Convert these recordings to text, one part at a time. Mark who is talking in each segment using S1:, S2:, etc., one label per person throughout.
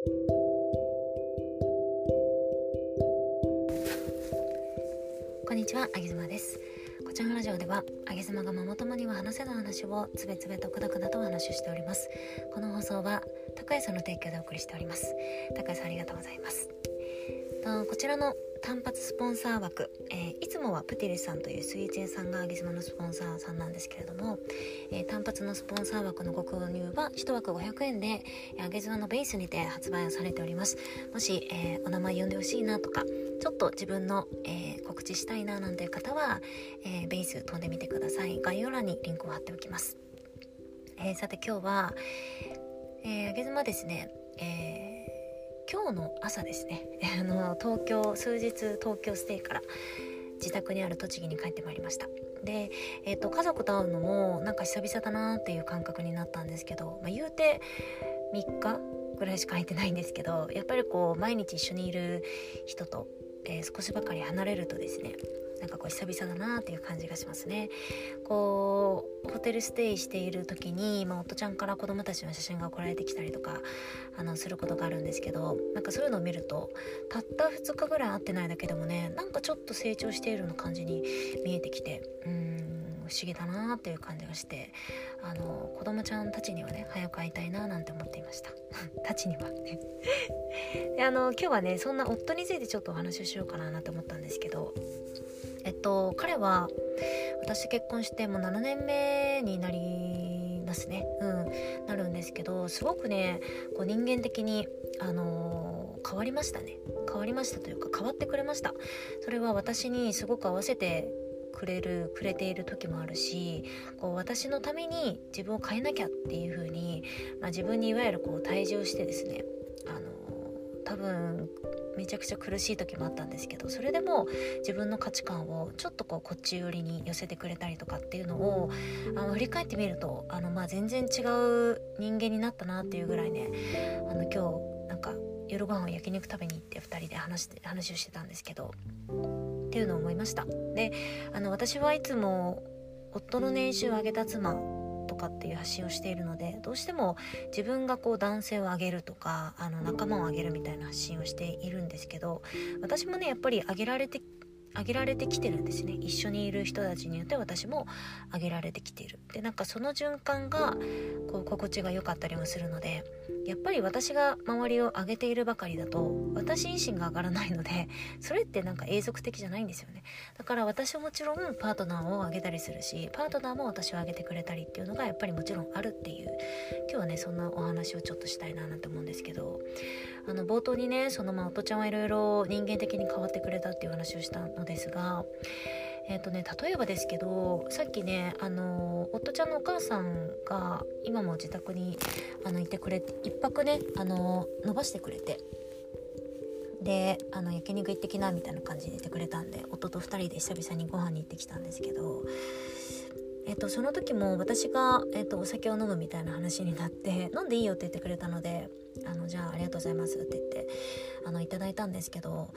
S1: こんにちは、あげずまです。こちらのラジオではあげずまがママ友には話せない話をつべつべとくだくだとお話ししております。この放送は高谷さんの提供でお送りしております。高谷さんありがとうございます。とこちらの単発スポンサー枠、えー、いつもはプティルさんというスイーツ屋さんがあげずまのスポンサーさんなんですけれども、えー、単発のスポンサー枠のご購入は1枠500円であげずまのベースにて発売をされております。もし、えー、お名前呼んでほしいなとかちょっと自分の、え告知したいななんていう方は、えベース飛んでみてください。概要欄にリンクを貼っておきます、えさて今日は、えー、あげずまですね、えー今日の朝ですね。あの東京数日東京ステイから自宅にある栃木に帰ってまいりました。で、えーと、家族と会うのもなんか久々だなっていう感覚になったんですけど、まあ、言うて3日ぐらいしか空いてないんですけどやっぱりこう毎日一緒にいる人と、えー、少しばかり離れるとですねなんかこう久々だなっていう感じがしますね。こうホテルステイしている時に、まあ、夫ちゃんから子供たちの写真が送られてきたりとかあのすることがあるんですけどなんかそういうのを見るとたった2日ぐらい会ってないだけでもねなんかちょっと成長しているような感じに見えてきてうん不思議だなっていう感じがしてあの子供ちゃんたちにはね早く会いたいななんて思っていました。たちにはね。であの今日はねそんな夫についてちょっとお話をしようかななんて思ったんですけどえっと彼は私結婚してもう7年目になりますね。うん。なるんですけどすごくねこう人間的にあのー、変わりましたね。変わりましたというか変わってくれました。それは私にすごく合わせてくれるくれている時もあるしこう私のために自分を変えなきゃっていう風に、まあ、自分にいわゆるこう退治をしてですねあの多分めちゃくちゃ苦しい時もあったんですけどそれでも自分の価値観をちょっとこうこっち寄りに寄せてくれたりとかっていうのをあの振り返ってみるとあの、まあ、全然違う人間になったなっていうぐらいねあの今日なんか夜ご飯を焼肉食べに行って2人で話して話をしてたんですけどっていうのを思いました。であの私はいつも夫の年収を上げた妻かっていう発信をしているのでどうしても自分がこう男性をあげるとかあの仲間をあげるみたいな発信をしているんですけど私もねやっぱりあげられて上げられてきてるんですね。一緒にいる人たちによって私もあげられてきている。でなんかその循環がこう心地が良かったりもするのでやっぱり私が周りを上げているばかりだと私自身が上がらないので それってなんか永続的じゃないんですよね。だから私はもちろんパートナーを上げたりするしパートナーも私を上げてくれたりっていうのがやっぱりもちろんあるっていう。今日はねそんなお話をちょっとしたいななんて思うんですけどあの冒頭にねそのまあ夫ちゃんはいろいろ人間的に変わってくれたっていう話をしたのですがえーとね、例えばですけどさっきねあの夫ちゃんのお母さんが今も自宅にあのいてくれて1泊ねあの伸ばしてくれてであの焼肉行ってきなみたいな感じで言ってくれたんで夫と2人で久々にご飯に行ってきたんですけどえっと、その時も私が、えっと、お酒を飲むみたいな話になって 飲んでいいよって言ってくれたのであのじゃあありがとうございますって言ってあのいただいたんですけど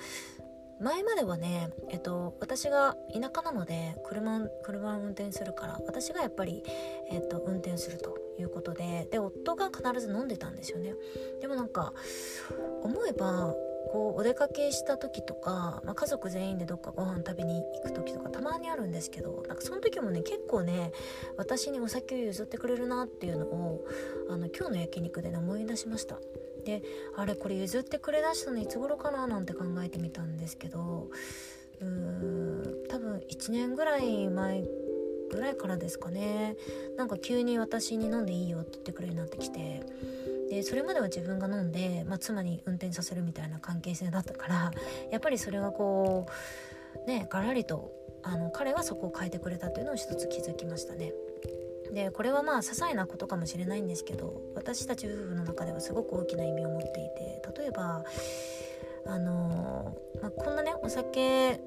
S1: 前まではね、えっと、私が田舎なので車車を運転するから私がやっぱり、えっと、運転するということでで夫が必ず飲んでたんですよね。でもなんか思えばこうお出かけした時とか、まあ、家族全員でどっかご飯食べに行く時とかたまにあるんですけどなんかその時もね結構ね私にお酒を譲ってくれるなっていうのをあの今日の焼肉でね思い出しました。であれこれ譲ってくれだしたのいつ頃かななんて考えてみたんですけどうーん多分1年ぐらい前ぐらいからですかねなんか急に私に飲んでいいよって言ってくれるようになってきてでそれまでは自分が飲んで、まあ、妻に運転させるみたいな関係性だったからやっぱりそれはこうねガラリとあの彼はそこを変えてくれたというのを一つ気づきましたね。でこれはまあ些細なことかもしれないんですけど私たち夫婦の中ではすごく大きな意味を持っていて例えばあのまあ、こんなねお酒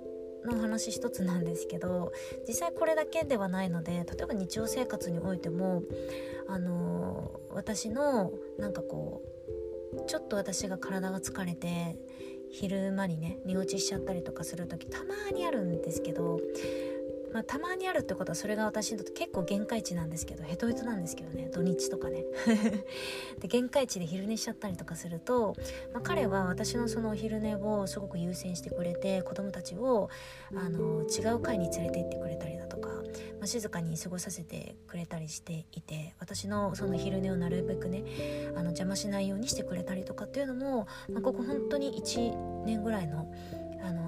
S1: の話一つなんですけど実際これだけではないので例えば日常生活においてもあの私のなんかこうちょっと私が体が疲れて昼間にね寝落ちしちゃったりとかする時たまにあるんですけどまあ、たまにあるってことはそれが私にとって結構限界値なんですけどヘトヘトなんですけどね土日とかね。で限界値で昼寝しちゃったりとかすると、まあ、彼は私のそのお昼寝をすごく優先してくれて子供たちをあの違う階に連れて行ってくれたりだとか、まあ、静かに過ごさせてくれたりしていて私のその昼寝をなるべくねあの邪魔しないようにしてくれたりとかっていうのも、まあ、ここ本当に1年ぐらいのあの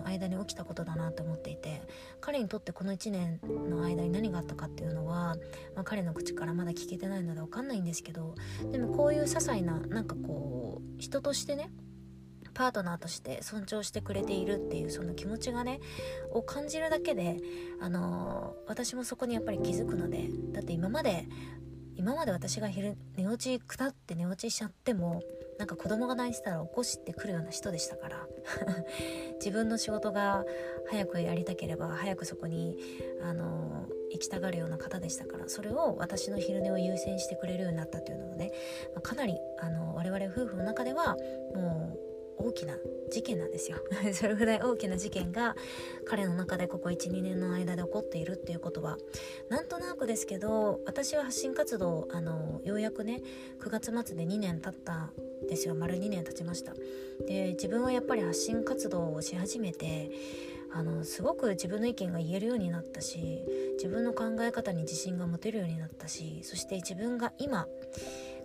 S1: 間に起きたことだなと思っていて彼にとってこの1年の間に何があったかっていうのは、まあ、彼の口からまだ聞けてないので分かんないんですけどでもこういう些細ななんかこう人としてねパートナーとして尊重してくれているっていうその気持ちがねを感じるだけであの私もそこにやっぱり気づくのでだって今まで今まで私が昼寝落ちくたって寝落ちしちゃってもなんか子供が泣いてたら起こしてくるような人でしたから。自分の仕事が早くやりたければ早くそこにあの行きたがるような方でしたから。それを私の昼寝を優先してくれるようになったというのもね、まあ、かなりあの我々夫婦の中ではもう大きな事件なんですよ。それぐらい大きな事件が彼の中でここ12年の間で起こっているっていうことはなんとなくですけど私は発信活動あのようやくね9月末で2年経ったですよ。丸2年経ちました。で自分はやっぱり発信活動をし始めてあのすごく自分の意見が言えるようになったし自分の考え方に自信が持てるようになったしそして自分が今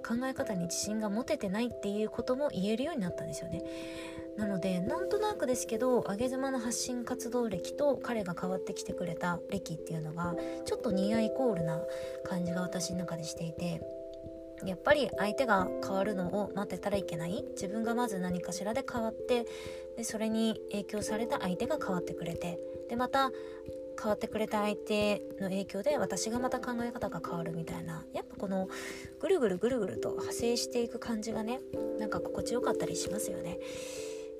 S1: 考え方に自信が持ててないっていうことも言えるようになったんですよね。なのでなんとなくですけど上げ妻の発信活動歴と彼が変わってきてくれた歴っていうのがちょっとニアイコールな感じが私の中でしていてやっぱり相手が変わるのを待ってたらいけない。自分がまず何かしらで変わってでそれに影響された相手が変わってくれてでまた変わってくれた相手の影響で私がまた考え方が変わるみたいなやっぱこのぐるぐるぐるぐると派生していく感じがねなんか心地よかったりしますよね。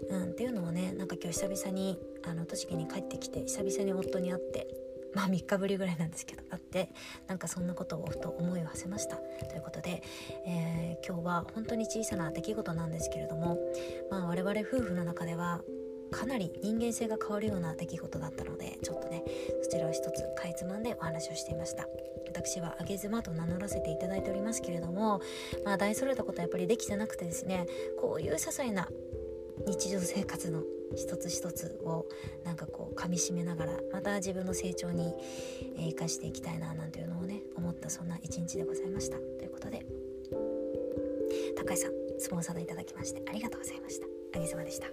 S1: うん、っていうのをねなんか今日久々にあの栃木に帰ってきて久々に夫に会ってまあ3日ぶりぐらいなんですけどあってなんかそんなことをふと思いを馳せましたということで、えー、今日は本当に小さな出来事なんですけれども、まあ、我々夫婦の中ではかなり人間性が変わるような出来事だったのでちょっとねそちらを一つかいつまんでお話をしていました。私はあげ妻と名乗らせていただいておりますけれどもまあ大それたことはやっぱりできてなくてですねこういう些細な日常生活の一つ一つをなんかこう噛みしめながらまた自分の成長に生かしていきたいななんていうのをね思ったそんな一日でございました。ということで高井さんスポンサードいただきましてありがとうございました。あげさまでした。